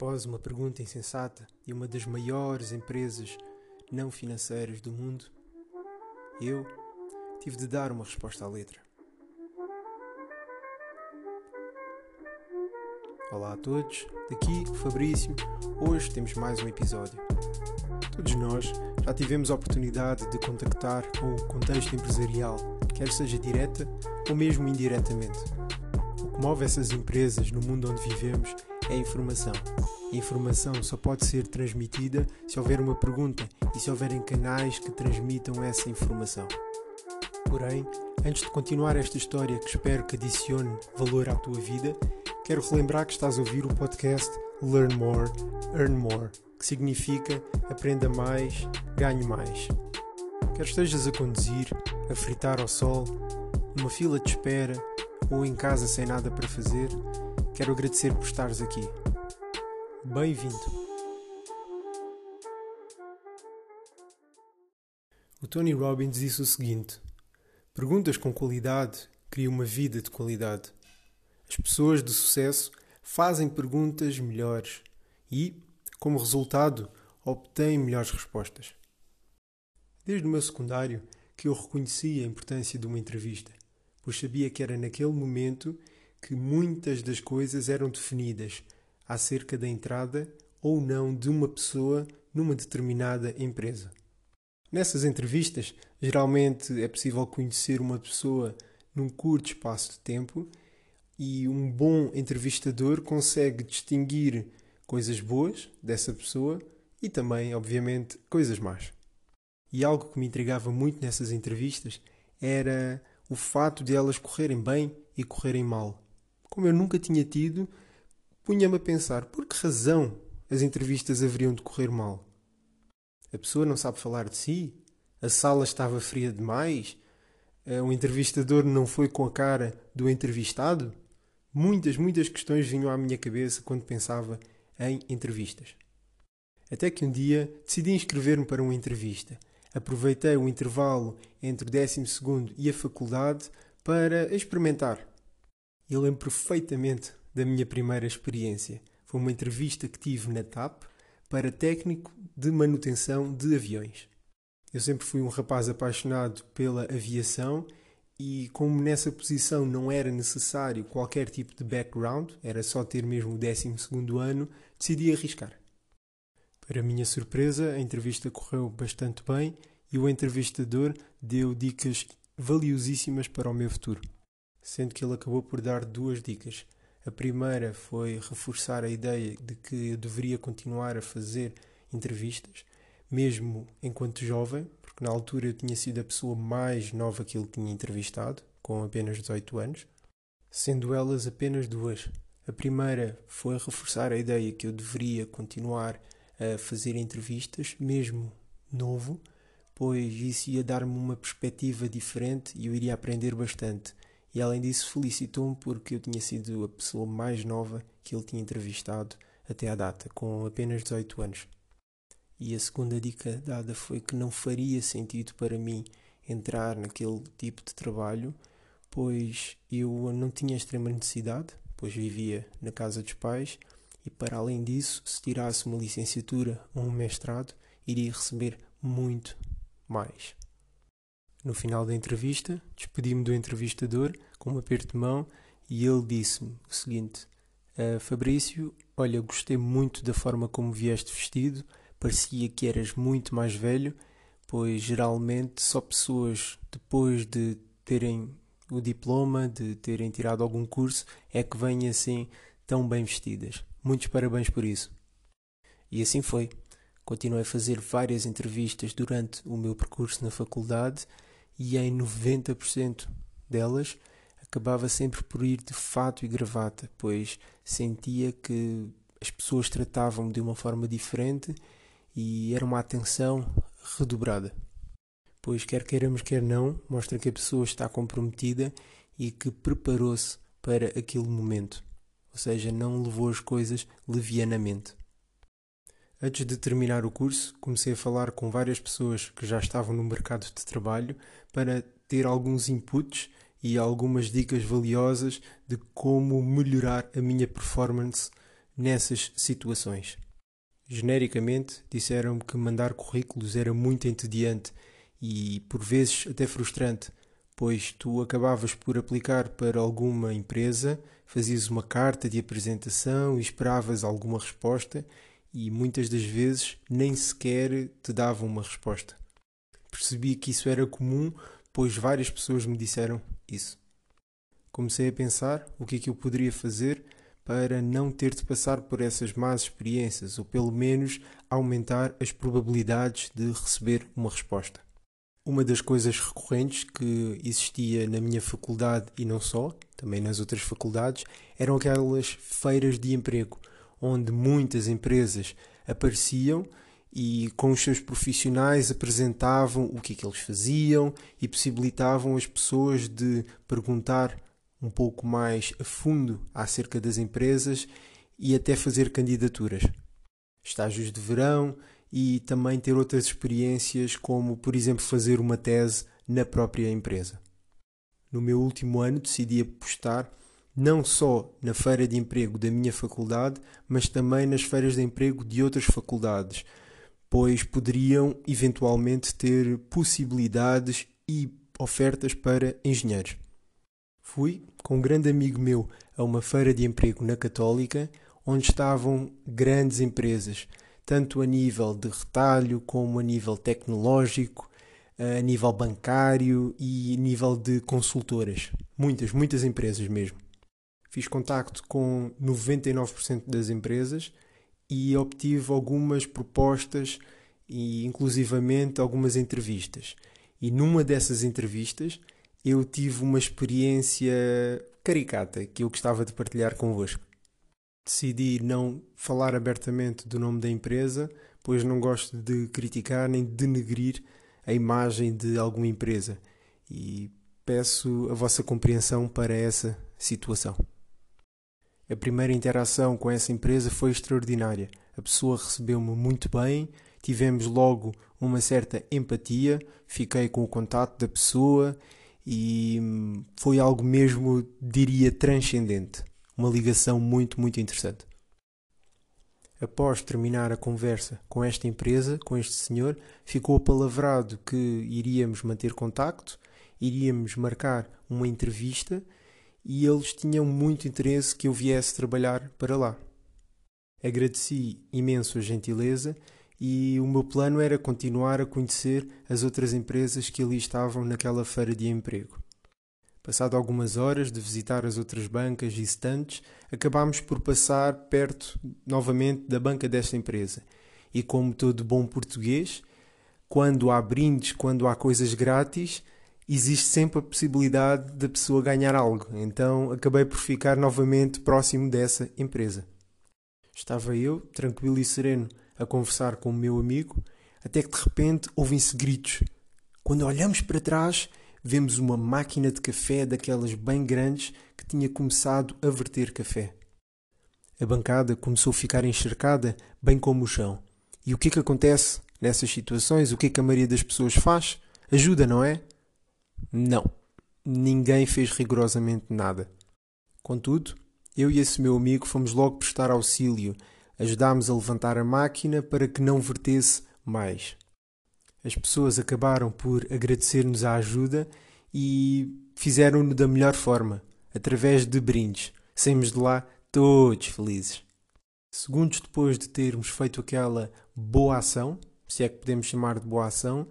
Após uma pergunta insensata de uma das maiores empresas não financeiras do mundo, eu tive de dar uma resposta à letra. Olá a todos, daqui Fabrício. Hoje temos mais um episódio. Todos nós já tivemos a oportunidade de contactar com o contexto empresarial, quer seja direta ou mesmo indiretamente. O que move essas empresas no mundo onde vivemos é informação. A informação só pode ser transmitida se houver uma pergunta e se houverem canais que transmitam essa informação. Porém, antes de continuar esta história que espero que adicione valor à tua vida, quero relembrar que estás a ouvir o podcast Learn More, Earn More, que significa aprenda mais, ganhe mais. Quer estejas a conduzir, a fritar ao sol, numa fila de espera ou em casa sem nada para fazer, quero agradecer por estares aqui. Bem-vindo! O Tony Robbins disse o seguinte: Perguntas com qualidade criam uma vida de qualidade. As pessoas de sucesso fazem perguntas melhores e, como resultado, obtêm melhores respostas. Desde o meu secundário que eu reconheci a importância de uma entrevista, pois sabia que era naquele momento que muitas das coisas eram definidas acerca da entrada ou não de uma pessoa numa determinada empresa. Nessas entrevistas, geralmente é possível conhecer uma pessoa num curto espaço de tempo e um bom entrevistador consegue distinguir coisas boas dessa pessoa e também, obviamente, coisas más. E algo que me intrigava muito nessas entrevistas era o fato de elas correrem bem e correrem mal. Como eu nunca tinha tido, punha-me a pensar por que razão as entrevistas haveriam de correr mal. A pessoa não sabe falar de si? A sala estava fria demais? Eh, o entrevistador não foi com a cara do entrevistado? Muitas, muitas questões vinham à minha cabeça quando pensava em entrevistas. Até que um dia decidi inscrever-me para uma entrevista. Aproveitei o intervalo entre o 12 e a faculdade para experimentar. E lembro perfeitamente da minha primeira experiência. Foi uma entrevista que tive na TAP para técnico de manutenção de aviões. Eu sempre fui um rapaz apaixonado pela aviação e, como nessa posição não era necessário qualquer tipo de background, era só ter mesmo o 12 ano, decidi arriscar. Para minha surpresa, a entrevista correu bastante bem e o entrevistador deu dicas valiosíssimas para o meu futuro. Sendo que ele acabou por dar duas dicas. A primeira foi reforçar a ideia de que eu deveria continuar a fazer entrevistas, mesmo enquanto jovem, porque na altura eu tinha sido a pessoa mais nova que ele tinha entrevistado, com apenas 18 anos, sendo elas apenas duas. A primeira foi reforçar a ideia que eu deveria continuar a fazer entrevistas, mesmo novo, pois isso ia dar-me uma perspectiva diferente e eu iria aprender bastante. E além disso, felicitou-me porque eu tinha sido a pessoa mais nova que ele tinha entrevistado até à data, com apenas 18 anos. E a segunda dica dada foi que não faria sentido para mim entrar naquele tipo de trabalho, pois eu não tinha extrema necessidade, pois vivia na casa dos pais e para além disso, se tirasse uma licenciatura ou um mestrado, iria receber muito mais. No final da entrevista, despedi-me do entrevistador com um aperto de mão e ele disse-me o seguinte: uh, Fabrício, olha, gostei muito da forma como vieste vestido, parecia que eras muito mais velho, pois geralmente só pessoas depois de terem o diploma, de terem tirado algum curso, é que vêm assim tão bem vestidas. Muitos parabéns por isso. E assim foi. Continuei a fazer várias entrevistas durante o meu percurso na faculdade e em 90% delas acabava sempre por ir de fato e gravata, pois sentia que as pessoas tratavam-me de uma forma diferente e era uma atenção redobrada. Pois, quer queiramos, quer não, mostra que a pessoa está comprometida e que preparou-se para aquele momento, ou seja, não levou as coisas levianamente. Antes de terminar o curso, comecei a falar com várias pessoas que já estavam no mercado de trabalho para ter alguns inputs e algumas dicas valiosas de como melhorar a minha performance nessas situações. Genericamente, disseram-me que mandar currículos era muito entediante e, por vezes, até frustrante, pois tu acabavas por aplicar para alguma empresa, fazias uma carta de apresentação e esperavas alguma resposta e muitas das vezes nem sequer te davam uma resposta. Percebi que isso era comum, pois várias pessoas me disseram isso. Comecei a pensar o que é que eu poderia fazer para não ter de passar por essas más experiências, ou pelo menos aumentar as probabilidades de receber uma resposta. Uma das coisas recorrentes que existia na minha faculdade e não só, também nas outras faculdades, eram aquelas feiras de emprego, onde muitas empresas apareciam e com os seus profissionais apresentavam o que é que eles faziam e possibilitavam as pessoas de perguntar um pouco mais a fundo acerca das empresas e até fazer candidaturas. Estágios de verão e também ter outras experiências, como por exemplo fazer uma tese na própria empresa. No meu último ano decidi apostar não só na feira de emprego da minha faculdade, mas também nas feiras de emprego de outras faculdades, pois poderiam eventualmente ter possibilidades e ofertas para engenheiros. Fui com um grande amigo meu a uma feira de emprego na Católica, onde estavam grandes empresas, tanto a nível de retalho como a nível tecnológico, a nível bancário e a nível de consultoras. Muitas, muitas empresas mesmo. Fiz contacto com 99% das empresas e obtive algumas propostas e inclusivamente algumas entrevistas. E numa dessas entrevistas eu tive uma experiência caricata que eu gostava de partilhar convosco. Decidi não falar abertamente do nome da empresa, pois não gosto de criticar nem de denegrir a imagem de alguma empresa e peço a vossa compreensão para essa situação. A primeira interação com essa empresa foi extraordinária. A pessoa recebeu-me muito bem, tivemos logo uma certa empatia, fiquei com o contato da pessoa e hum, foi algo mesmo, diria, transcendente. Uma ligação muito, muito interessante. Após terminar a conversa com esta empresa, com este senhor, ficou apalavrado que iríamos manter contacto, iríamos marcar uma entrevista e eles tinham muito interesse que eu viesse trabalhar para lá. Agradeci imenso a gentileza e o meu plano era continuar a conhecer as outras empresas que ali estavam naquela feira de emprego. Passado algumas horas de visitar as outras bancas e estantes, acabámos por passar perto novamente da banca desta empresa. E como todo bom português, quando há brindes, quando há coisas grátis, existe sempre a possibilidade da pessoa ganhar algo. Então acabei por ficar novamente próximo dessa empresa. Estava eu, tranquilo e sereno, a conversar com o meu amigo, até que de repente ouvem-se gritos. Quando olhamos para trás, vemos uma máquina de café daquelas bem grandes que tinha começado a verter café. A bancada começou a ficar encharcada, bem como o chão. E o que é que acontece nessas situações? O que é que a maioria das pessoas faz? Ajuda, não é? Não. Ninguém fez rigorosamente nada. Contudo, eu e esse meu amigo fomos logo prestar auxílio Ajudámos a levantar a máquina para que não vertesse mais. As pessoas acabaram por agradecer-nos a ajuda e fizeram-no da melhor forma, através de brindes. Saímos de lá todos felizes. Segundos depois de termos feito aquela boa ação, se é que podemos chamar de boa ação,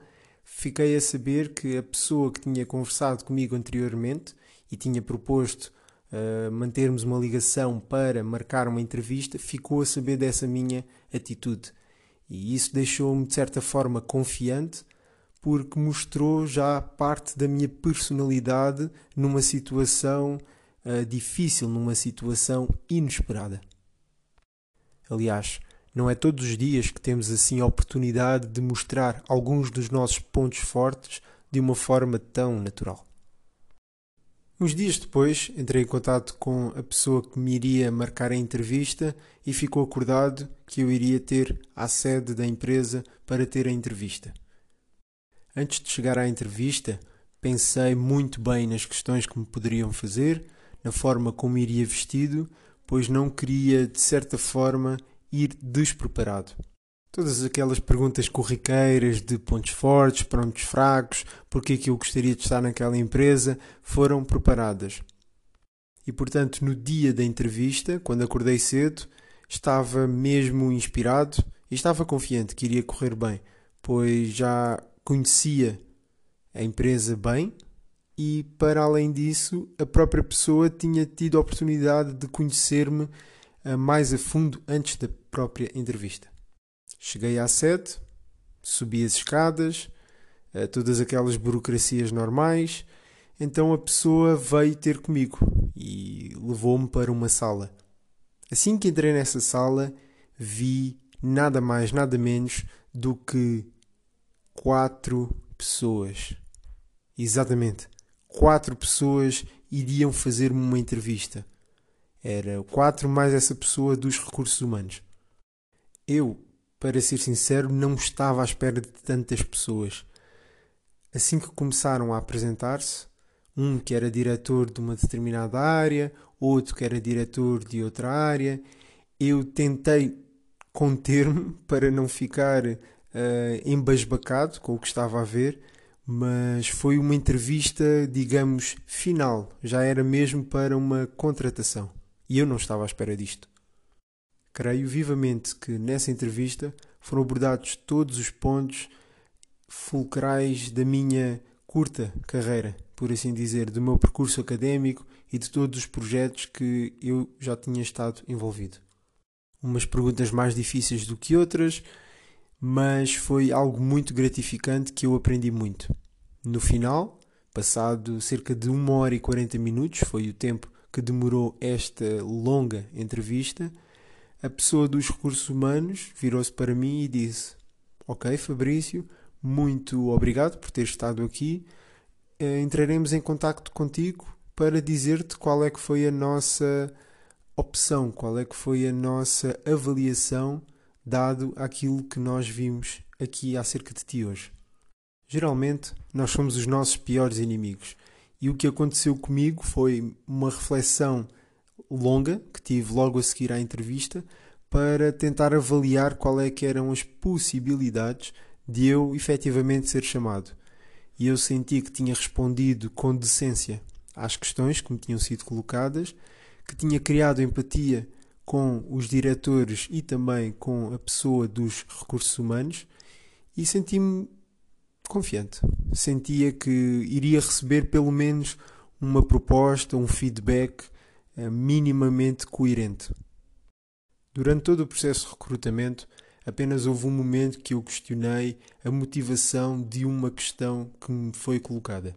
fiquei a saber que a pessoa que tinha conversado comigo anteriormente e tinha proposto uh, mantermos uma ligação para marcar uma entrevista, ficou a saber dessa minha atitude. E isso deixou-me, de certa forma, confiante, porque mostrou já parte da minha personalidade numa situação uh, difícil, numa situação inesperada. Aliás, não é todos os dias que temos assim a oportunidade de mostrar alguns dos nossos pontos fortes de uma forma tão natural. Uns dias depois, entrei em contato com a pessoa que me iria marcar a entrevista e ficou acordado que eu iria ter à sede da empresa para ter a entrevista. Antes de chegar à entrevista, pensei muito bem nas questões que me poderiam fazer, na forma como iria vestido, pois não queria, de certa forma, ir despreparado. Todas aquelas perguntas corriqueiras de pontos fortes, pontos fracos, porque é que eu gostaria de estar naquela empresa, foram preparadas. E portanto, no dia da entrevista, quando acordei cedo, estava mesmo inspirado e estava confiante que iria correr bem, pois já conhecia a empresa bem e, para além disso, a própria pessoa tinha tido a oportunidade de conhecer-me eh, mais a fundo antes da própria entrevista. Cheguei à sede, subi as escadas, eh, todas aquelas burocracias normais, então a pessoa veio ter comigo e levou-me para uma sala. Assim que entrei nessa sala, vi nada mais, nada menos do que quatro pessoas. Exatamente quatro pessoas iriam fazer-me uma entrevista. Era quatro mais essa pessoa dos recursos humanos. Eu, para ser sincero, não estava à espera de tantas pessoas. Assim que começaram a apresentar-se, um que era diretor de uma determinada área, outro que era diretor de outra área, eu tentei conter-me para não ficar uh, embasbacado com o que estava a ver mas foi uma entrevista, digamos, final. Já era mesmo para uma contratação. E eu não estava à espera disto. Creio vivamente que nessa entrevista foram abordados todos os pontos fulcrais da minha curta carreira, por assim dizer, do meu percurso académico e de todos os projetos que eu já tinha estado envolvido. Umas perguntas mais difíceis do que outras, mas foi algo muito gratificante que eu aprendi muito. No final, passado cerca de 1 hora e 40 minutos, foi o tempo que demorou esta longa entrevista, a pessoa dos recursos humanos virou-se para mim e disse: Ok, Fabrício, muito obrigado por ter estado aqui. Eh, entraremos em contato contigo para dizer-te qual é que foi a nossa opção, qual é que foi a nossa avaliação dado aquilo que nós vimos aqui acerca de ti hoje. Geralmente, nós somos os nossos piores inimigos. E o que aconteceu comigo foi uma reflexão longa que tive logo a seguir à entrevista para tentar avaliar qual é que eram as possibilidades de eu efetivamente ser chamado. E eu senti que tinha respondido com decência às questões que me tinham sido colocadas, que tinha criado empatia com os diretores e também com a pessoa dos recursos humanos e senti-me confiante. Sentia que iria receber pelo menos uma proposta, um feedback minimamente coerente. Durante todo o processo de recrutamento, apenas houve um momento que eu questionei a motivação de uma questão que me foi colocada.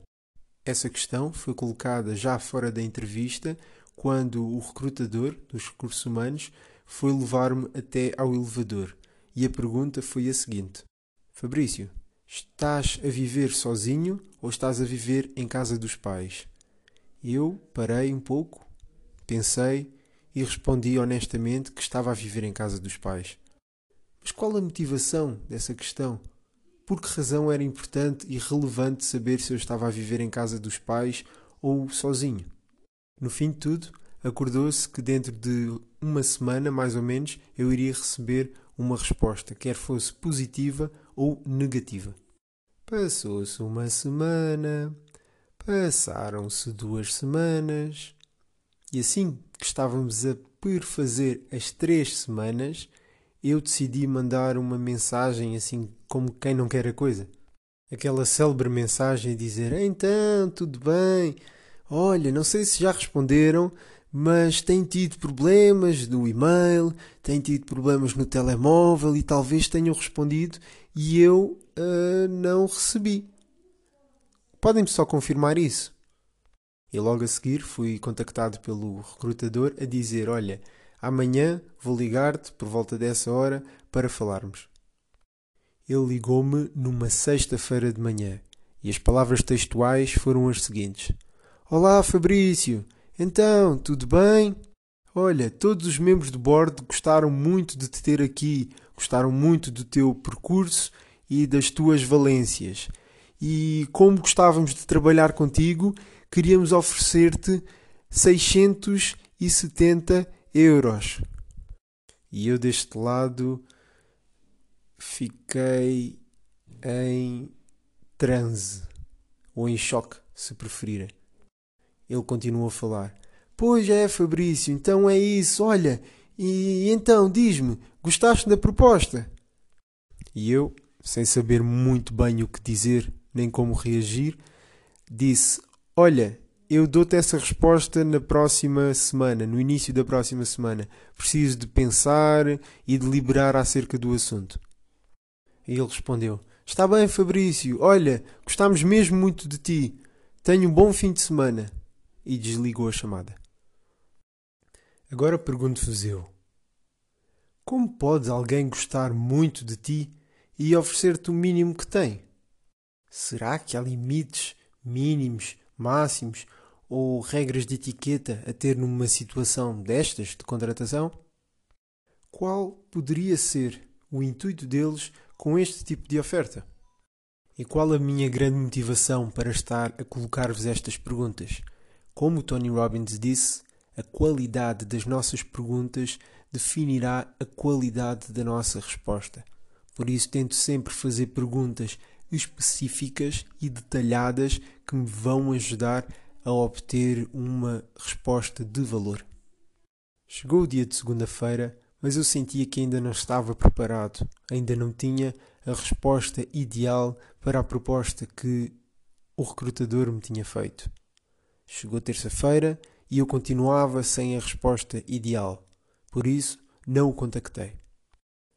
Essa questão foi colocada já fora da entrevista quando o recrutador dos recursos humanos foi levar-me até ao elevador e a pergunta foi a seguinte: Fabrício, estás a viver sozinho ou estás a viver em casa dos pais? Eu parei um pouco, pensei e respondi honestamente que estava a viver em casa dos pais. Mas qual a motivação dessa questão? Por que razão era importante e relevante saber se eu estava a viver em casa dos pais ou sozinho? No fim de tudo, acordou-se que dentro de uma semana, mais ou menos, eu iria receber uma resposta, quer fosse positiva ou negativa. Passou-se uma semana, passaram-se duas semanas, e assim que estávamos a perfazer as três semanas, eu decidi mandar uma mensagem assim como quem não quer a coisa. Aquela célebre mensagem a dizer: Então, tudo bem, Olha, não sei se já responderam, mas têm tido problemas no e-mail, têm tido problemas no telemóvel e talvez tenham respondido e eu uh, não recebi. Podem-me só confirmar isso? E logo a seguir fui contactado pelo recrutador a dizer: Olha, amanhã vou ligar-te por volta dessa hora para falarmos. Ele ligou-me numa sexta-feira de manhã e as palavras textuais foram as seguintes. Olá, Fabrício. Então, tudo bem? Olha, todos os membros do board gostaram muito de te ter aqui, gostaram muito do teu percurso e das tuas valências. E como gostávamos de trabalhar contigo, queríamos oferecer-te 670 euros. E eu deste lado fiquei em transe ou em choque, se preferirem. Ele continuou a falar. Pois é, Fabrício, então é isso. Olha, e então diz-me, gostaste da proposta? E eu, sem saber muito bem o que dizer nem como reagir, disse: Olha, eu dou-te essa resposta na próxima semana, no início da próxima semana. Preciso de pensar e deliberar acerca do assunto. E ele respondeu: Está bem, Fabrício, olha, gostamos mesmo muito de ti. Tenha um bom fim de semana. E desligou a chamada. Agora pergunto-vos eu: Como pode alguém gostar muito de ti e oferecer-te o mínimo que tem? Será que há limites mínimos, máximos ou regras de etiqueta a ter numa situação destas de contratação? Qual poderia ser o intuito deles com este tipo de oferta? E qual a minha grande motivação para estar a colocar-vos estas perguntas? Como Tony Robbins disse, a qualidade das nossas perguntas definirá a qualidade da nossa resposta. Por isso, tento sempre fazer perguntas específicas e detalhadas que me vão ajudar a obter uma resposta de valor. Chegou o dia de segunda-feira, mas eu sentia que ainda não estava preparado, ainda não tinha a resposta ideal para a proposta que o recrutador me tinha feito. Chegou terça-feira e eu continuava sem a resposta ideal, por isso não o contactei.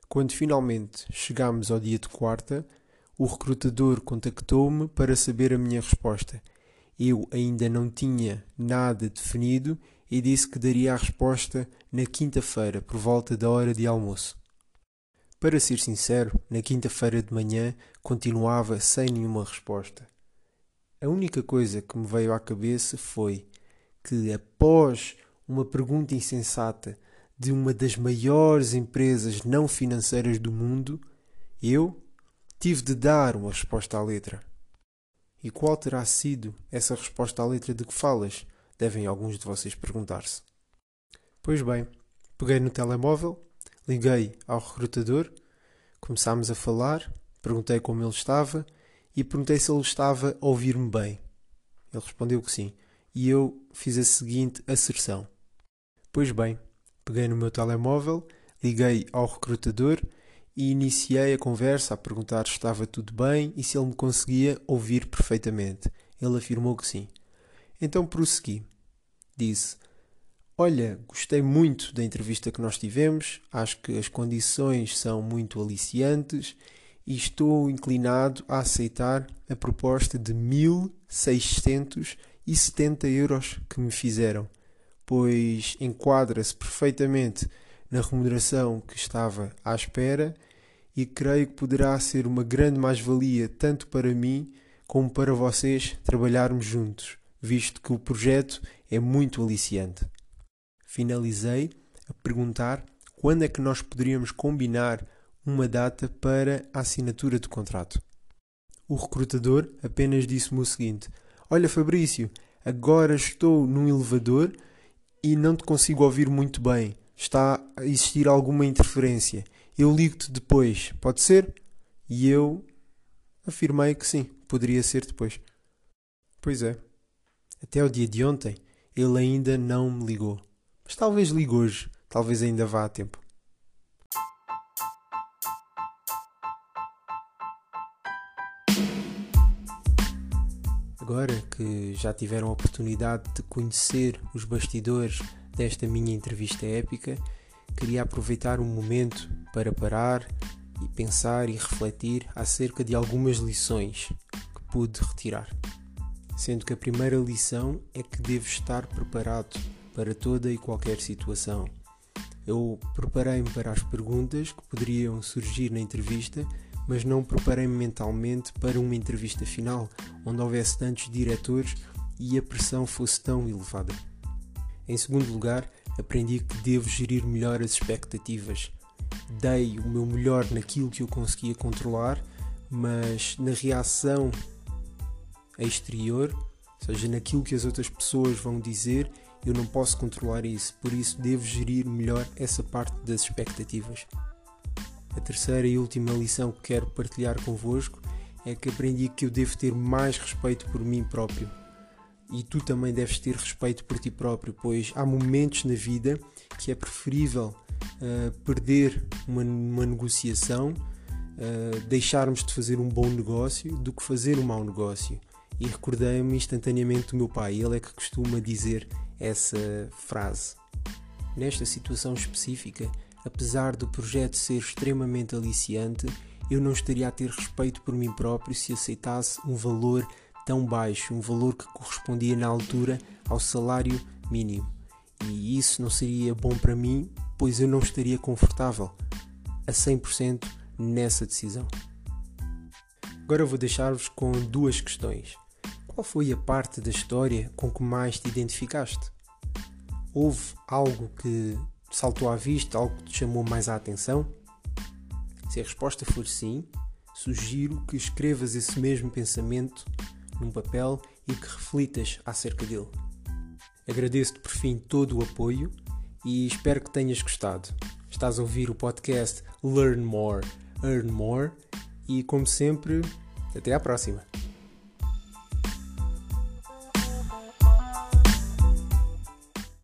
Quando finalmente chegámos ao dia de quarta, o recrutador contactou-me para saber a minha resposta. Eu ainda não tinha nada definido e disse que daria a resposta na quinta-feira, por volta da hora de almoço. Para ser sincero, na quinta-feira de manhã continuava sem nenhuma resposta. A única coisa que me veio à cabeça foi que, após uma pergunta insensata de uma das maiores empresas não financeiras do mundo, eu tive de dar uma resposta à letra. E qual terá sido essa resposta à letra de que falas? Devem alguns de vocês perguntar-se. Pois bem, peguei no telemóvel, liguei ao recrutador, começámos a falar, perguntei como ele estava e perguntei se ele estava a ouvir-me bem. Ele respondeu que sim, e eu fiz a seguinte asserção. Pois bem, peguei no meu telemóvel, liguei ao recrutador e iniciei a conversa a perguntar se estava tudo bem e se ele me conseguia ouvir perfeitamente. Ele afirmou que sim. Então prossegui. Disse: Olha, gostei muito da entrevista que nós tivemos, acho que as condições são muito aliciantes e estou inclinado a aceitar a proposta de 1670 euros que me fizeram, pois enquadra-se perfeitamente na remuneração que estava à espera e creio que poderá ser uma grande mais-valia tanto para mim como para vocês trabalharmos juntos, visto que o projeto é muito aliciante. Finalizei a perguntar quando é que nós poderíamos combinar uma data para a assinatura do contrato. O recrutador apenas disse-me o seguinte: Olha, Fabrício, agora estou num elevador e não te consigo ouvir muito bem está a existir alguma interferência. Eu ligo-te depois, pode ser? E eu afirmei que sim, poderia ser depois. Pois é. Até o dia de ontem ele ainda não me ligou. Mas talvez ligue hoje, talvez ainda vá a tempo. Agora que já tiveram a oportunidade de conhecer os bastidores desta minha entrevista épica, queria aproveitar um momento para parar e pensar e refletir acerca de algumas lições que pude retirar. Sendo que a primeira lição é que devo estar preparado para toda e qualquer situação. Eu preparei-me para as perguntas que poderiam surgir na entrevista, mas não preparei-me mentalmente para uma entrevista final, onde houvesse tantos diretores e a pressão fosse tão elevada. Em segundo lugar, aprendi que devo gerir melhor as expectativas. Dei o meu melhor naquilo que eu conseguia controlar, mas na reação exterior, ou seja, naquilo que as outras pessoas vão dizer, Eu não posso controlar isso, por isso devo gerir melhor essa parte das expectativas. A terceira e última lição que quero partilhar convosco é que aprendi que eu devo ter mais respeito por mim próprio. E tu também deves ter respeito por ti próprio, pois há momentos na vida que é preferível uh, perder uma, uma negociação, uh, deixarmos de fazer um bom negócio, do que fazer um mau negócio. E recordei-me instantaneamente do meu pai, ele é que costuma dizer essa frase. Nesta situação específica, apesar do projeto ser extremamente aliciante, eu não estaria a ter respeito por mim próprio se aceitasse um valor tão baixo, um valor que correspondia na altura ao salário mínimo. E isso não seria bom para mim, pois eu não estaria confortável a 100% nessa decisão. Agora vou deixar-vos com duas questões. Qual foi a parte da história com que mais te identificaste? Houve algo que saltou à vista, algo que te chamou mais a atenção? Se a resposta for sim, sugiro que escrevas esse mesmo pensamento num papel e que reflitas acerca dele. Agradeço-te por fim todo o apoio e espero que tenhas gostado. Estás a ouvir o podcast Learn More, Earn More e, como sempre, até à próxima.